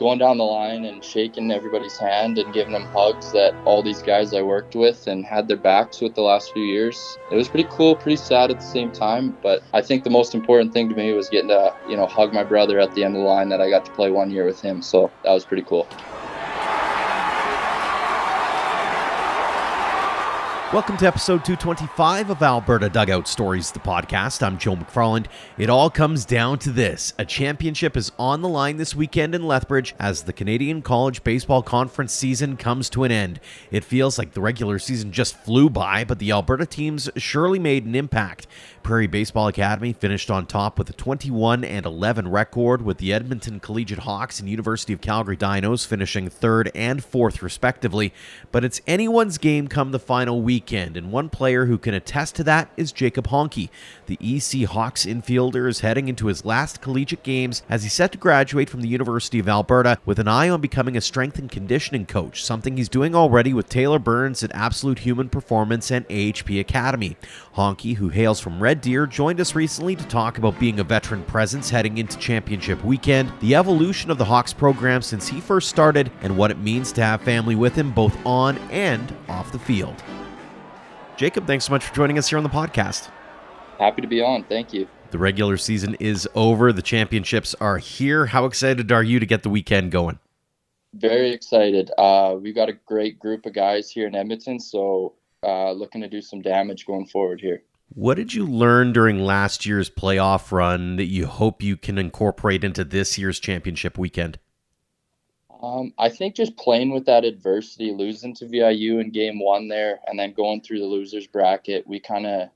going down the line and shaking everybody's hand and giving them hugs that all these guys I worked with and had their backs with the last few years. It was pretty cool, pretty sad at the same time, but I think the most important thing to me was getting to, you know, hug my brother at the end of the line that I got to play one year with him. So that was pretty cool. Welcome to episode 225 of Alberta Dugout Stories, the podcast. I'm Joe McFarland. It all comes down to this a championship is on the line this weekend in Lethbridge as the Canadian College Baseball Conference season comes to an end. It feels like the regular season just flew by, but the Alberta teams surely made an impact. Prairie Baseball Academy finished on top with a 21 and 11 record, with the Edmonton Collegiate Hawks and University of Calgary Dinos finishing third and fourth, respectively. But it's anyone's game come the final weekend, and one player who can attest to that is Jacob Honke. The EC Hawks infielder is heading into his last collegiate games as he's set to graduate from the University of Alberta with an eye on becoming a strength and conditioning coach, something he's doing already with Taylor Burns at Absolute Human Performance and AHP Academy. Honke, who hails from Red Red Deer joined us recently to talk about being a veteran presence heading into championship weekend, the evolution of the Hawks program since he first started, and what it means to have family with him both on and off the field. Jacob, thanks so much for joining us here on the podcast. Happy to be on. Thank you. The regular season is over. The championships are here. How excited are you to get the weekend going? Very excited. Uh, we've got a great group of guys here in Edmonton, so uh, looking to do some damage going forward here. What did you learn during last year's playoff run that you hope you can incorporate into this year's championship weekend? Um, I think just playing with that adversity, losing to VIU in game one there, and then going through the losers bracket, we kind of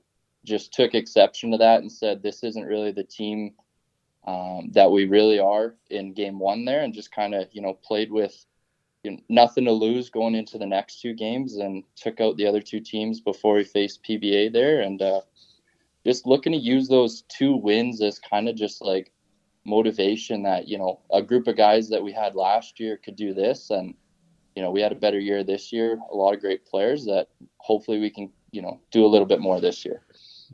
just took exception to that and said this isn't really the team um, that we really are in game one there, and just kind of you know played with you know, nothing to lose going into the next two games and took out the other two teams before we faced PBA there. And uh, just looking to use those two wins as kind of just like motivation that, you know, a group of guys that we had last year could do this. And, you know, we had a better year this year, a lot of great players that hopefully we can, you know, do a little bit more this year.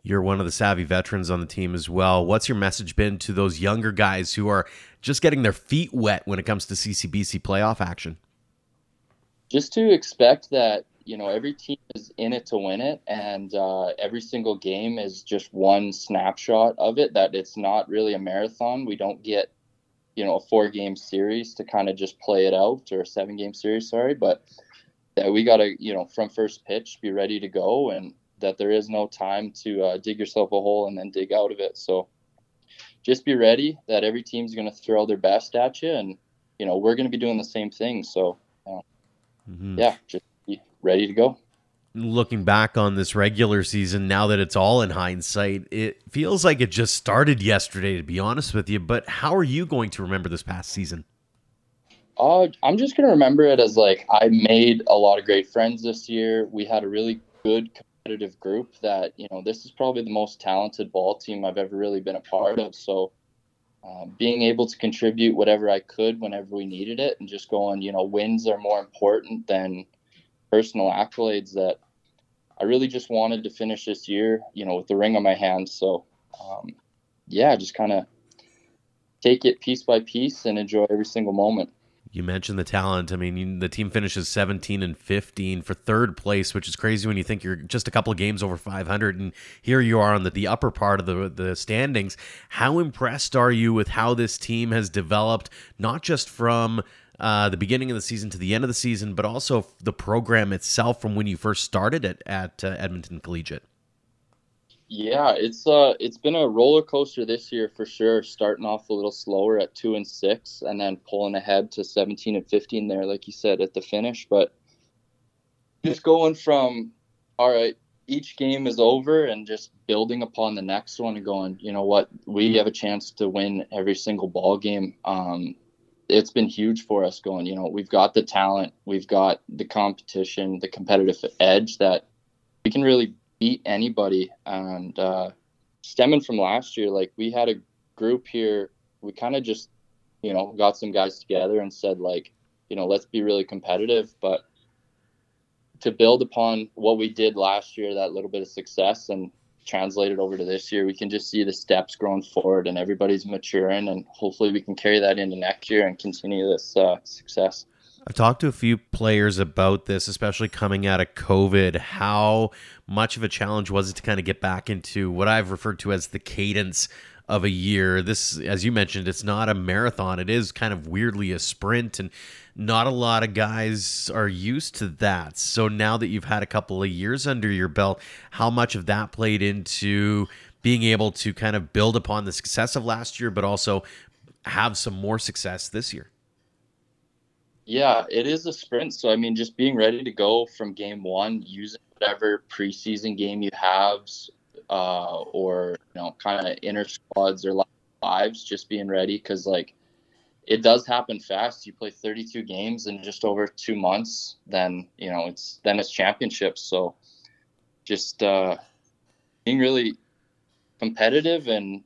You're one of the savvy veterans on the team as well. What's your message been to those younger guys who are just getting their feet wet when it comes to CCBC playoff action? just to expect that you know every team is in it to win it and uh, every single game is just one snapshot of it that it's not really a marathon we don't get you know a four game series to kind of just play it out or a seven game series sorry but that we got to you know from first pitch be ready to go and that there is no time to uh, dig yourself a hole and then dig out of it so just be ready that every team's going to throw their best at you and you know we're going to be doing the same thing so mm-hmm. yeah, just ready to go. Looking back on this regular season, now that it's all in hindsight, it feels like it just started yesterday, to be honest with you. But how are you going to remember this past season? Uh, I'm just going to remember it as like I made a lot of great friends this year. We had a really good competitive group that, you know, this is probably the most talented ball team I've ever really been a part of. So, uh, being able to contribute whatever I could whenever we needed it, and just going, you know, wins are more important than personal accolades. That I really just wanted to finish this year, you know, with the ring on my hand. So, um, yeah, just kind of take it piece by piece and enjoy every single moment. You mentioned the talent. I mean, the team finishes 17 and 15 for third place, which is crazy when you think you're just a couple of games over 500, and here you are on the, the upper part of the the standings. How impressed are you with how this team has developed, not just from uh, the beginning of the season to the end of the season, but also the program itself from when you first started it at uh, Edmonton Collegiate? Yeah, it's uh it's been a roller coaster this year for sure. Starting off a little slower at two and six, and then pulling ahead to seventeen and fifteen there, like you said at the finish. But just going from all right, each game is over, and just building upon the next one, and going, you know what, we have a chance to win every single ball game. Um, it's been huge for us. Going, you know, we've got the talent, we've got the competition, the competitive edge that we can really beat anybody. And uh, stemming from last year, like we had a group here, we kind of just, you know, got some guys together and said, like, you know, let's be really competitive. But to build upon what we did last year, that little bit of success, and translated over to this year, we can just see the steps growing forward and everybody's maturing, and hopefully we can carry that into next year and continue this uh, success. I've talked to a few players about this, especially coming out of COVID. How much of a challenge was it to kind of get back into what I've referred to as the cadence of a year? This, as you mentioned, it's not a marathon. It is kind of weirdly a sprint, and not a lot of guys are used to that. So now that you've had a couple of years under your belt, how much of that played into being able to kind of build upon the success of last year, but also have some more success this year? Yeah, it is a sprint. So I mean, just being ready to go from game one, using whatever preseason game you have, uh, or you know, kind of inner squads or lives, just being ready because like it does happen fast. You play 32 games in just over two months, then you know it's then it's championships. So just uh, being really competitive and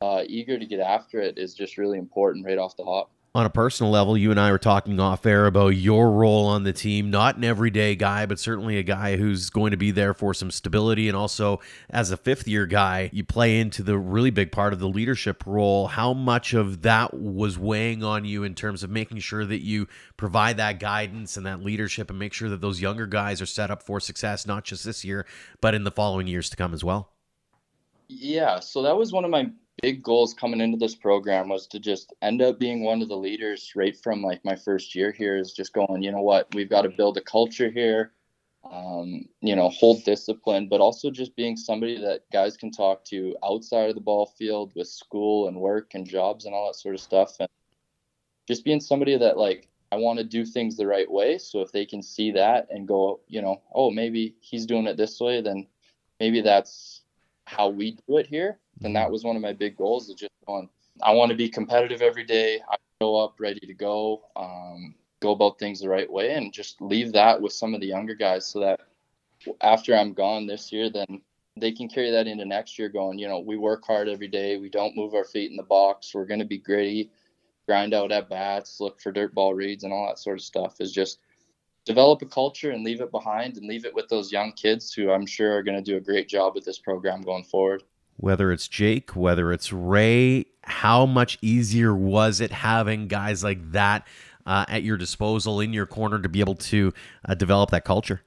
uh, eager to get after it is just really important right off the hop on a personal level, you and I were talking off air about your role on the team. Not an everyday guy, but certainly a guy who's going to be there for some stability. And also, as a fifth year guy, you play into the really big part of the leadership role. How much of that was weighing on you in terms of making sure that you provide that guidance and that leadership and make sure that those younger guys are set up for success, not just this year, but in the following years to come as well? Yeah, so that was one of my big goals coming into this program was to just end up being one of the leaders right from like my first year here is just going you know what? We've got to build a culture here um, you know hold discipline but also just being somebody that guys can talk to outside of the ball field with school and work and jobs and all that sort of stuff and just being somebody that like i want to do things the right way so if they can see that and go you know oh maybe he's doing it this way then maybe that's how we do it here and that was one of my big goals is just going i want to be competitive every day. I show up ready to go um, go about things the right way and just leave that with some of the younger guys so that after i'm gone this year then they can carry that into next year going you know we work hard every day. We don't move our feet in the box. We're going to be gritty grind out at bats look for dirt ball reads and all that sort of stuff is just develop a culture and leave it behind and leave it with those young kids who i'm sure are going to do a great job with this program going forward whether it's Jake, whether it's Ray, how much easier was it having guys like that uh, at your disposal in your corner to be able to uh, develop that culture?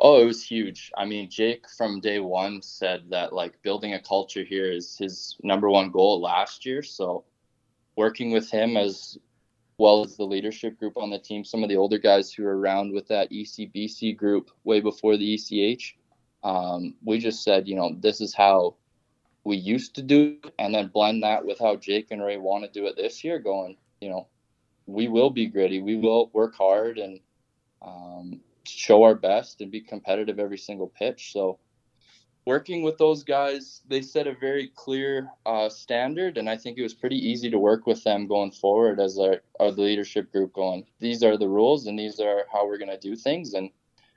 Oh, it was huge. I mean, Jake from day one said that like building a culture here is his number one goal last year. So working with him as well as the leadership group on the team, some of the older guys who were around with that ECBC group way before the ECH, um, we just said, you know, this is how we used to do it, and then blend that with how Jake and Ray want to do it this year, going, you know, we will be gritty, we will work hard and um, show our best and be competitive every single pitch. So, working with those guys, they set a very clear uh, standard, and I think it was pretty easy to work with them going forward as our, our leadership group. Going, these are the rules, and these are how we're going to do things, and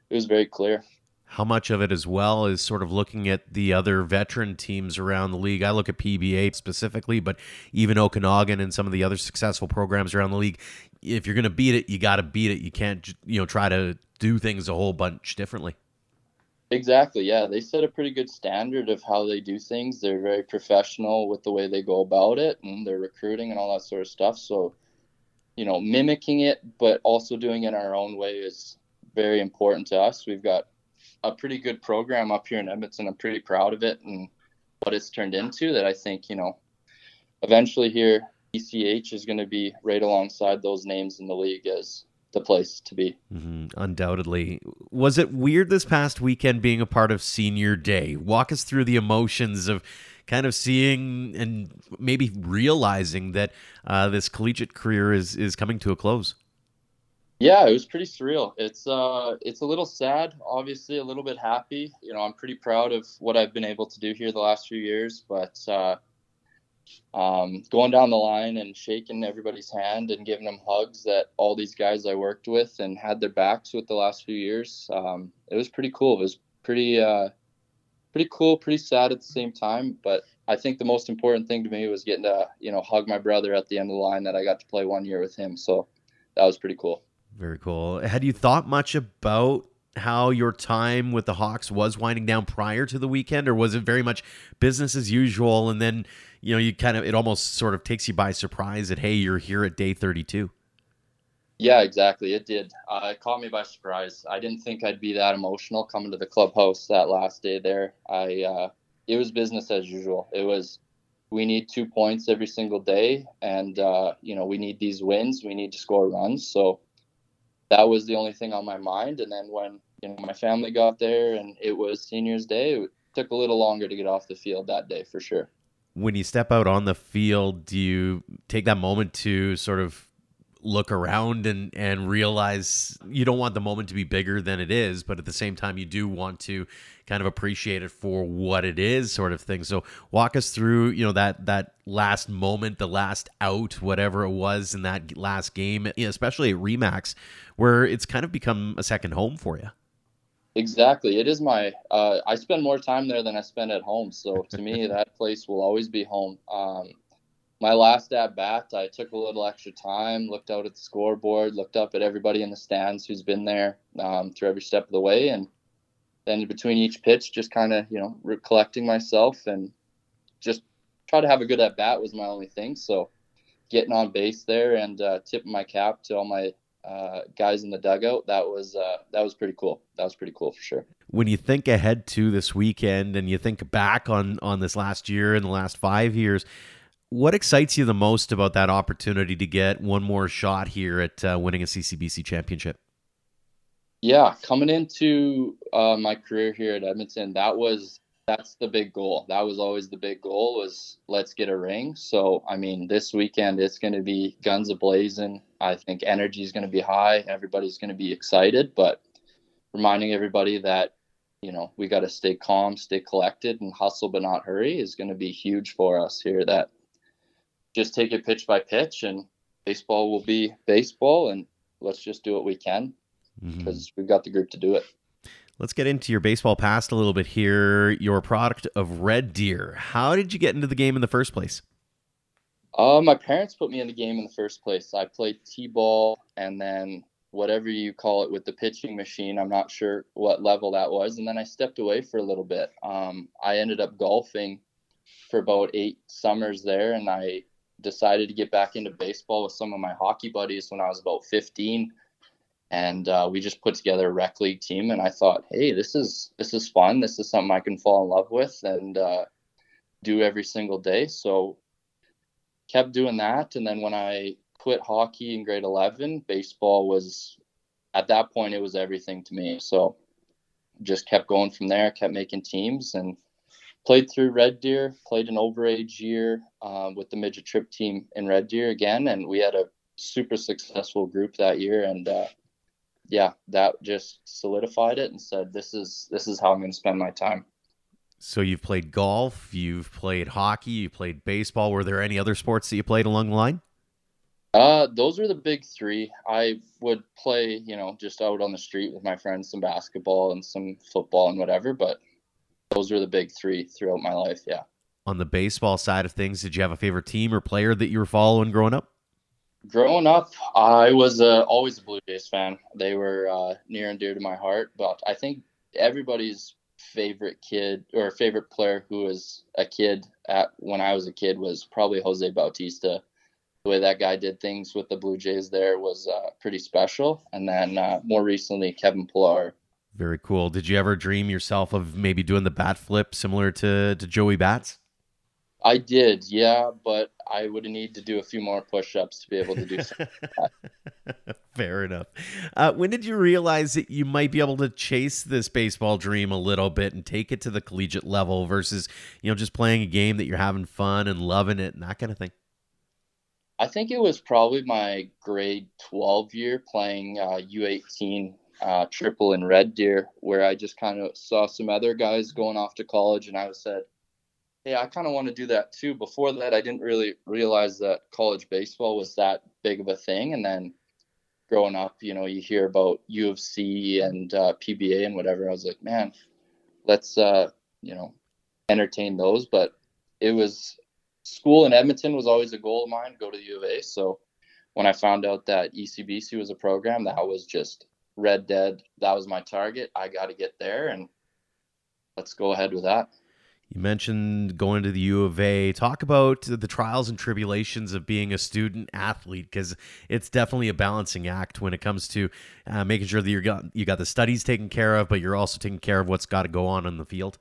it was very clear how much of it as well is sort of looking at the other veteran teams around the league. I look at PBA specifically, but even Okanagan and some of the other successful programs around the league. If you're going to beat it, you got to beat it. You can't, you know, try to do things a whole bunch differently. Exactly. Yeah, they set a pretty good standard of how they do things. They're very professional with the way they go about it, and their recruiting and all that sort of stuff. So, you know, mimicking it, but also doing it our own way is very important to us. We've got a pretty good program up here in Edmonton. I'm pretty proud of it and what it's turned into. That I think you know, eventually here ECH is going to be right alongside those names in the league as the place to be. Mm-hmm, undoubtedly. Was it weird this past weekend being a part of Senior Day? Walk us through the emotions of kind of seeing and maybe realizing that uh, this collegiate career is is coming to a close. Yeah, it was pretty surreal. It's uh, it's a little sad, obviously, a little bit happy. You know, I'm pretty proud of what I've been able to do here the last few years, but uh, um, going down the line and shaking everybody's hand and giving them hugs that all these guys I worked with and had their backs with the last few years, um, it was pretty cool. It was pretty, uh, pretty cool, pretty sad at the same time. But I think the most important thing to me was getting to, you know, hug my brother at the end of the line that I got to play one year with him. So that was pretty cool. Very cool. Had you thought much about how your time with the Hawks was winding down prior to the weekend, or was it very much business as usual? And then, you know, you kind of, it almost sort of takes you by surprise that, hey, you're here at day 32. Yeah, exactly. It did. Uh, it caught me by surprise. I didn't think I'd be that emotional coming to the clubhouse that last day there. I, uh, it was business as usual. It was, we need two points every single day, and uh, you know we need these wins. We need to score runs. So that was the only thing on my mind. And then when you know my family got there and it was seniors day, it took a little longer to get off the field that day for sure. When you step out on the field, do you take that moment to sort of look around and and realize you don't want the moment to be bigger than it is but at the same time you do want to kind of appreciate it for what it is sort of thing. So walk us through you know that that last moment the last out whatever it was in that last game especially at remax where it's kind of become a second home for you. Exactly. It is my uh, i spend more time there than i spend at home. So to me that place will always be home. Um, my last at bat, I took a little extra time, looked out at the scoreboard, looked up at everybody in the stands who's been there um, through every step of the way, and then between each pitch, just kind of you know recollecting myself and just try to have a good at bat was my only thing. So getting on base there and uh, tipping my cap to all my uh, guys in the dugout, that was uh, that was pretty cool. That was pretty cool for sure. When you think ahead to this weekend and you think back on on this last year and the last five years, what excites you the most about that opportunity to get one more shot here at uh, winning a CCBC championship? Yeah, coming into uh, my career here at Edmonton, that was that's the big goal. That was always the big goal was let's get a ring. So I mean, this weekend it's going to be guns a blazing. I think energy is going to be high. Everybody's going to be excited, but reminding everybody that you know we got to stay calm, stay collected, and hustle but not hurry is going to be huge for us here. That just take it pitch by pitch and baseball will be baseball and let's just do what we can because mm-hmm. we've got the group to do it. Let's get into your baseball past a little bit here. Your product of Red Deer. How did you get into the game in the first place? Uh, my parents put me in the game in the first place. I played t-ball and then whatever you call it with the pitching machine. I'm not sure what level that was. And then I stepped away for a little bit. Um, I ended up golfing for about eight summers there, and I decided to get back into baseball with some of my hockey buddies when I was about 15 and uh, we just put together a rec league team and i thought hey this is this is fun. This is something i can fall in love with and uh, do every single day. So kept doing that. And then when i quit hockey in grade 11 baseball was at that point it was everything to me. So just kept going from there kept making teams and played through Red Deer, played an overage year um, with the midget trip team in Red Deer again, and we had a super successful group that year. And uh, yeah, that just solidified it and said, "This is this is how I'm going to spend my time." So you've played golf, you've played hockey, you played baseball. Were there any other sports that you played along the line? Uh, those are the big three. I would play, you know, just out on the street with my friends, some basketball and some football and whatever. But those were the big three throughout my life. Yeah. On the baseball side of things, did you have a favorite team or player that you were following growing up? Growing up, I was uh, always a Blue Jays fan. They were uh, near and dear to my heart. But I think everybody's favorite kid or favorite player who was a kid at when I was a kid was probably Jose Bautista. The way that guy did things with the Blue Jays there was uh, pretty special. And then uh, more recently, Kevin Pillar very cool. Did you ever dream yourself of maybe doing the bat flip similar to, to Joey Bats? I did, yeah, but I would need to do a few more push-ups to be able to do something. Fair enough. Uh, when did you realize that you might be able to chase this baseball dream a little bit and take it to the collegiate level versus, you know, just playing a game that you're having fun and loving it and that kind of thing? I think it was probably my grade 12 year playing uh, U18 uh, triple in Red Deer, where I just kind of saw some other guys going off to college, and I said, "Hey, I kind of want to do that too." Before that, I didn't really realize that college baseball was that big of a thing, and then growing up, you know, you hear about U of C and uh, PBA and whatever. I was like, man, let's uh, you know entertain those. But it was school in Edmonton was always a goal of mine. Go to the U of A. So when I found out that ECBC was a program, that was just Red Dead, that was my target. I got to get there, and let's go ahead with that. You mentioned going to the U of A. Talk about the trials and tribulations of being a student athlete because it's definitely a balancing act when it comes to uh, making sure that you got you got the studies taken care of, but you're also taking care of what's got to go on in the field.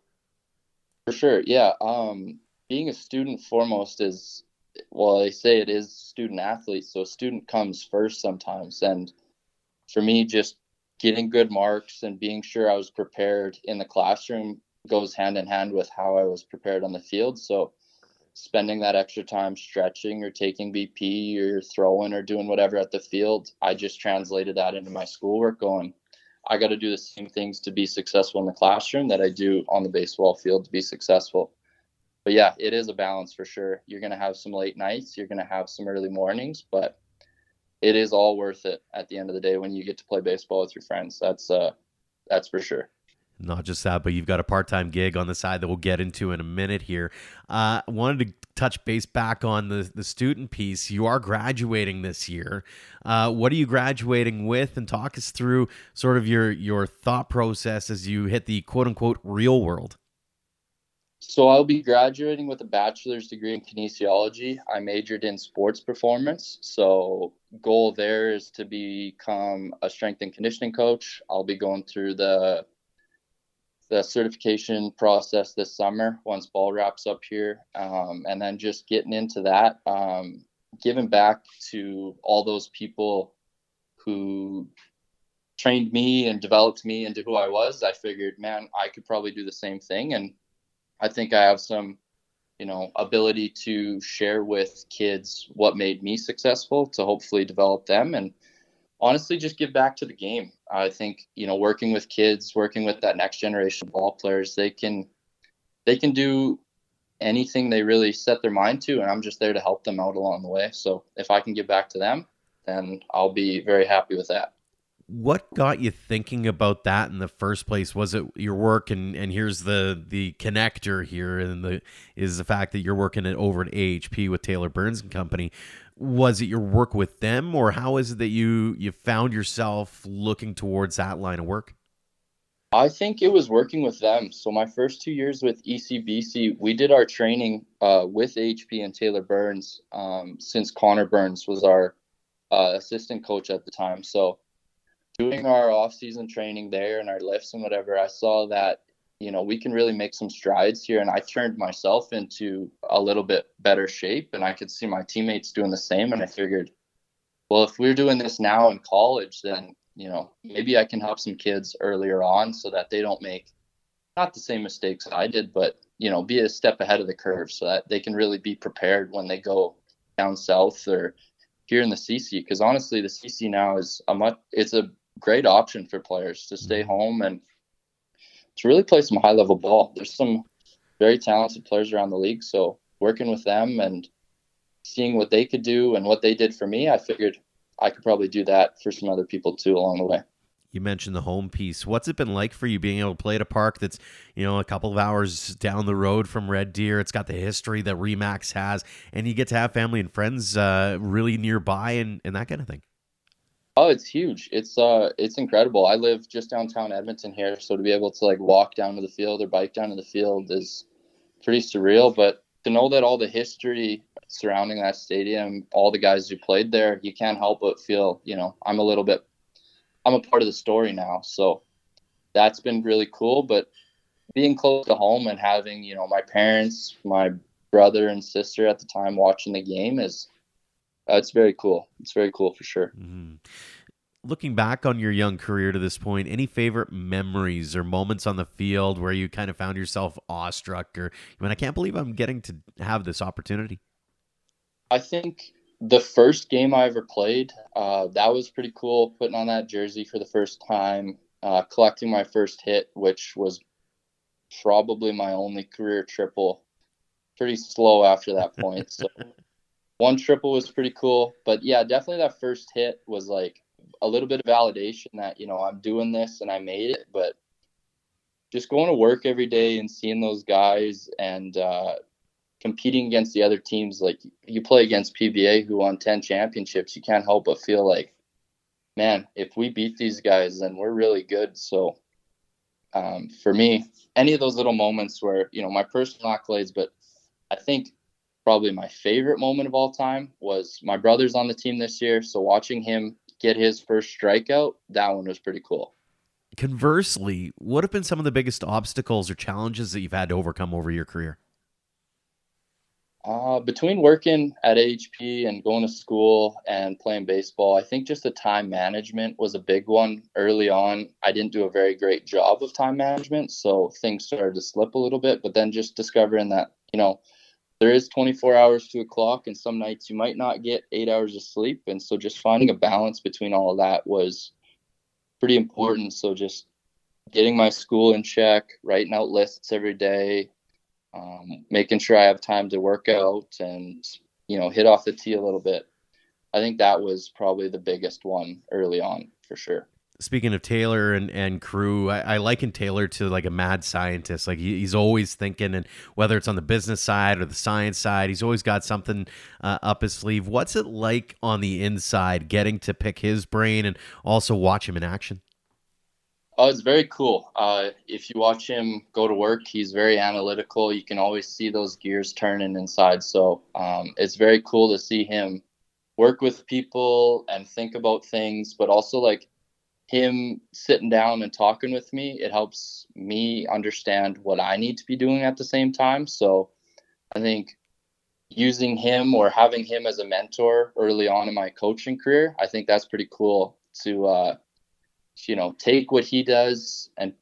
For sure, yeah. Um, being a student foremost is well, they say it is student athlete, so student comes first sometimes. And for me, just getting good marks and being sure I was prepared in the classroom goes hand in hand with how I was prepared on the field. So spending that extra time stretching or taking BP or throwing or doing whatever at the field, I just translated that into my schoolwork going, I got to do the same things to be successful in the classroom that I do on the baseball field to be successful. But yeah, it is a balance for sure. You're going to have some late nights, you're going to have some early mornings, but it is all worth it at the end of the day when you get to play baseball with your friends. That's uh that's for sure. Not just that, but you've got a part time gig on the side that we'll get into in a minute here. Uh, wanted to touch base back on the, the student piece. You are graduating this year. Uh, what are you graduating with? And talk us through sort of your, your thought process as you hit the quote unquote real world. So I'll be graduating with a bachelor's degree in kinesiology. I majored in sports performance. So goal there is to become a strength and conditioning coach. I'll be going through the the certification process this summer once ball wraps up here, um, and then just getting into that, um, giving back to all those people who trained me and developed me into who I was. I figured, man, I could probably do the same thing, and I think I have some, you know, ability to share with kids what made me successful to hopefully develop them and honestly just give back to the game. I think you know working with kids, working with that next generation of ball players, they can they can do anything they really set their mind to, and I'm just there to help them out along the way. So if I can give back to them, then I'll be very happy with that. What got you thinking about that in the first place? Was it your work? And and here's the the connector here and the is the fact that you're working at over at AHP with Taylor Burns and Company. Was it your work with them or how is it that you you found yourself looking towards that line of work? I think it was working with them. So my first two years with ecbc we did our training uh, with hp and taylor burns um, since connor burns was our uh, assistant coach at the time. So doing our off-season training there and our lifts and whatever i saw that you know, we can really make some strides here. And I turned myself into a little bit better shape, and I could see my teammates doing the same. And I figured, well, if we're doing this now in college, then, you know, maybe I can help some kids earlier on so that they don't make not the same mistakes I did, but, you know, be a step ahead of the curve so that they can really be prepared when they go down south or here in the CC. Because honestly, the CC now is a much, it's a great option for players to stay mm-hmm. home and, to really play some high level ball. There's some very talented players around the league, so working with them and seeing what they could do and what they did for me, I figured I could probably do that for some other people too along the way. You mentioned the home piece. What's it been like for you being able to play at a park that's, you know, a couple of hours down the road from Red Deer? It's got the history that Remax has, and you get to have family and friends uh, really nearby and, and that kind of thing. Oh, it's huge. It's uh it's incredible. I live just downtown Edmonton here, so to be able to like walk down to the field or bike down to the field is pretty surreal, but to know that all the history surrounding that stadium, all the guys who played there, you can't help but feel, you know, I'm a little bit I'm a part of the story now. So that's been really cool, but being close to home and having, you know, my parents, my brother and sister at the time watching the game is uh, it's very cool. It's very cool for sure. Mm-hmm. Looking back on your young career to this point, any favorite memories or moments on the field where you kind of found yourself awestruck or, I mean, I can't believe I'm getting to have this opportunity? I think the first game I ever played, uh, that was pretty cool. Putting on that jersey for the first time, uh, collecting my first hit, which was probably my only career triple. Pretty slow after that point. So one triple was pretty cool. But yeah, definitely that first hit was like a little bit of validation that, you know, I'm doing this and I made it. But just going to work every day and seeing those guys and uh, competing against the other teams, like you play against PBA who won 10 championships, you can't help but feel like, man, if we beat these guys, then we're really good. So um, for me, any of those little moments where, you know, my personal accolades, but I think probably my favorite moment of all time was my brother's on the team this year. So watching him get his first strikeout, that one was pretty cool. Conversely, what have been some of the biggest obstacles or challenges that you've had to overcome over your career? Uh, between working at AHP and going to school and playing baseball, I think just the time management was a big one early on. I didn't do a very great job of time management, so things started to slip a little bit. But then just discovering that, you know, there is 24 hours to a clock, and some nights you might not get eight hours of sleep. And so just finding a balance between all of that was pretty important. So just getting my school in check, writing out lists every day, um, making sure I have time to work out and you know hit off the tee a little bit. I think that was probably the biggest one early on for sure. Speaking of Taylor and, and crew, I, I liken Taylor to like a mad scientist. Like he, he's always thinking, and whether it's on the business side or the science side, he's always got something uh, up his sleeve. What's it like on the inside, getting to pick his brain and also watch him in action? Oh, it's very cool. Uh, if you watch him go to work, he's very analytical. You can always see those gears turning inside. So um, it's very cool to see him work with people and think about things, but also like him sitting down and talking with me. It helps me understand what I need to be doing at the same time. So I think using him or having him as a mentor early on in my coaching career, I think that's pretty cool to uh, you know, take what he does and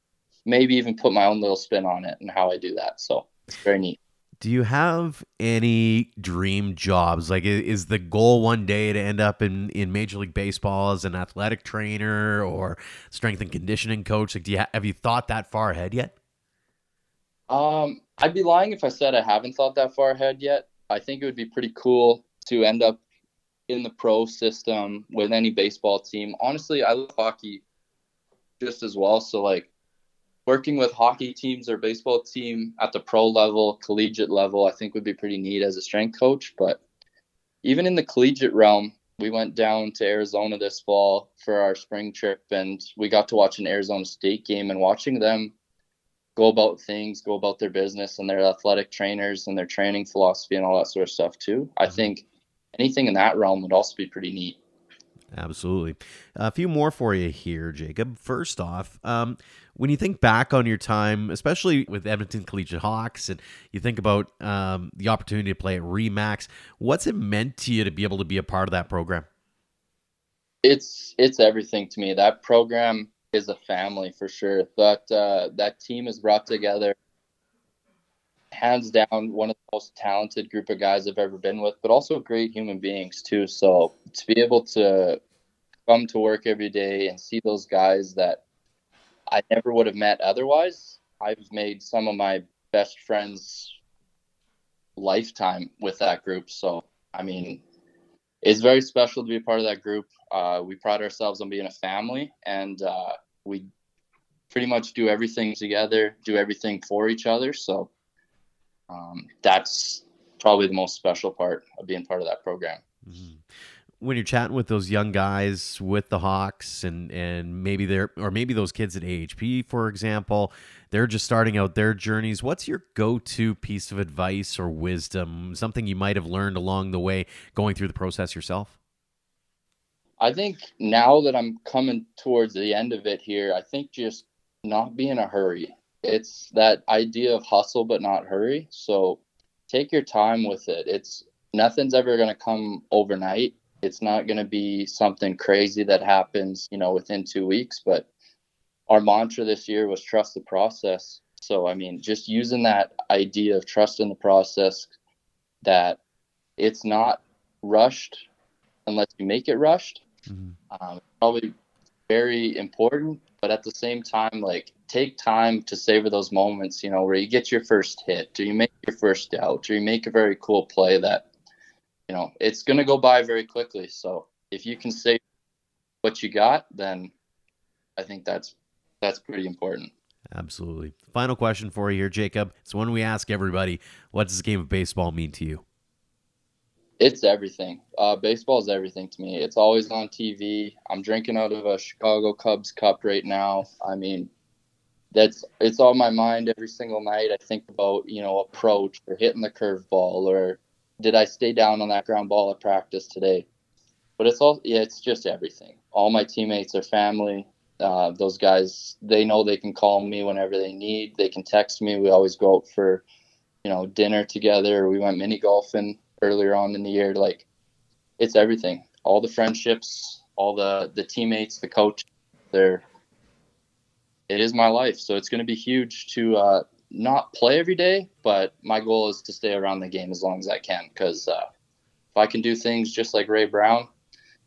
maybe even put my own little spin on it and how I do that. So it's very neat. Do you have any dream jobs? Like, is the goal one day to end up in, in Major League Baseball as an athletic trainer or strength and conditioning coach? Like, do you ha- have you thought that far ahead yet? Um, I'd be lying if I said I haven't thought that far ahead yet. I think it would be pretty cool to end up in the pro system with any baseball team. Honestly, I love hockey just as well. So like working with hockey teams or baseball team at the pro level, collegiate level, I think would be pretty neat as a strength coach. But even in the collegiate realm, we went down to Arizona this fall for our spring trip and we got to watch an Arizona State game and watching them go about things, go about their business and their athletic trainers and their training philosophy and all that sort of stuff too. I mm-hmm. think anything in that realm would also be pretty neat. Absolutely. A few more for you here, Jacob. First off, um, when you think back on your time, especially with Edmonton Collegiate Hawks, and you think about um, the opportunity to play at Remax, what's it meant to you to be able to be a part of that program? It's it's everything to me. That program is a family for sure. That uh, that team is brought together hands down one of the most talented group of guys I've ever been with, but also great human beings too. So to be able to come to work every day and see those guys that I never would have met otherwise, I've made some of my best friends lifetime with that group. So I mean, it's very special to be a part of that group. Uh, we pride ourselves on being a family, and uh, we pretty much do everything together, do everything for each other. So um, that's probably the most special part of being part of that program. Mm-hmm. When you're chatting with those young guys with the Hawks, and and maybe they're or maybe those kids at AHP, for example, they're just starting out their journeys. What's your go-to piece of advice or wisdom? Something you might have learned along the way going through the process yourself. I think now that I'm coming towards the end of it here, I think just not be in a hurry it's that idea of hustle but not hurry. So take your time with it. It's nothing's ever going to come overnight. It's not going to be something crazy that happens, you know, within 2 weeks, but our mantra this year was trust the process. So I mean, just using that idea of trust in the process that it's not rushed unless you make it rushed. Mm-hmm. Um, probably very important, but at the same time, like take time to savor those moments, you know, where you get your first hit, or you make your first out, or you make a very cool play that, you know, it's going to go by very quickly. So if you can save what you got, then I think that's that's pretty important. Absolutely. Final question for you here, Jacob. It's one we ask everybody. What does this game of baseball mean to you? It's everything. Uh, baseball is everything to me. It's always on TV. I'm drinking out of a Chicago Cubs cup right now. I mean, that's it's on my mind every single night. I think about you know approach or hitting the curveball or did I stay down on that ground ball at practice today? But it's all yeah, it's just everything. All my teammates are family. Uh, those guys, they know they can call me whenever they need. They can text me. We always go out for, you know, dinner together. We went mini golfing earlier on in the year. Like, it's everything. All the friendships, all the the teammates, the coach. They're. It is my life, so it's going to be huge to uh, not play every day, but my goal is to stay around the game as long as I can. Because uh, if I can do things just like Ray Brown,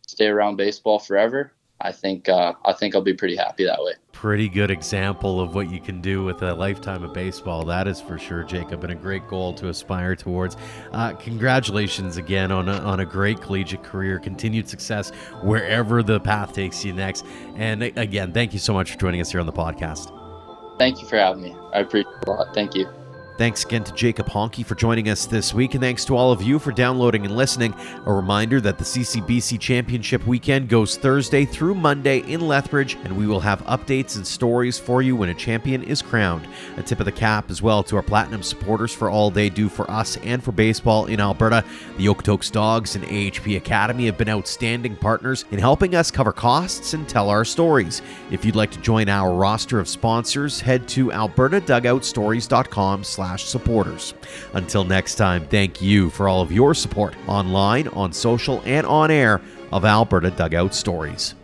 stay around baseball forever, I think uh, I think I'll be pretty happy that way. Pretty good example of what you can do with a lifetime of baseball. That is for sure, Jacob, and a great goal to aspire towards. Uh, congratulations again on a, on a great collegiate career, continued success wherever the path takes you next. And again, thank you so much for joining us here on the podcast. Thank you for having me. I appreciate it a lot. Thank you. Thanks again to Jacob Honke for joining us this week, and thanks to all of you for downloading and listening. A reminder that the CCBC Championship weekend goes Thursday through Monday in Lethbridge, and we will have updates and stories for you when a champion is crowned. A tip of the cap as well to our Platinum supporters for all they do for us and for baseball in Alberta. The Okotoks Dogs and AHP Academy have been outstanding partners in helping us cover costs and tell our stories. If you'd like to join our roster of sponsors, head to albertadugoutstories.com slash slash supporters. Until next time, thank you for all of your support online, on social, and on air of Alberta Dugout Stories.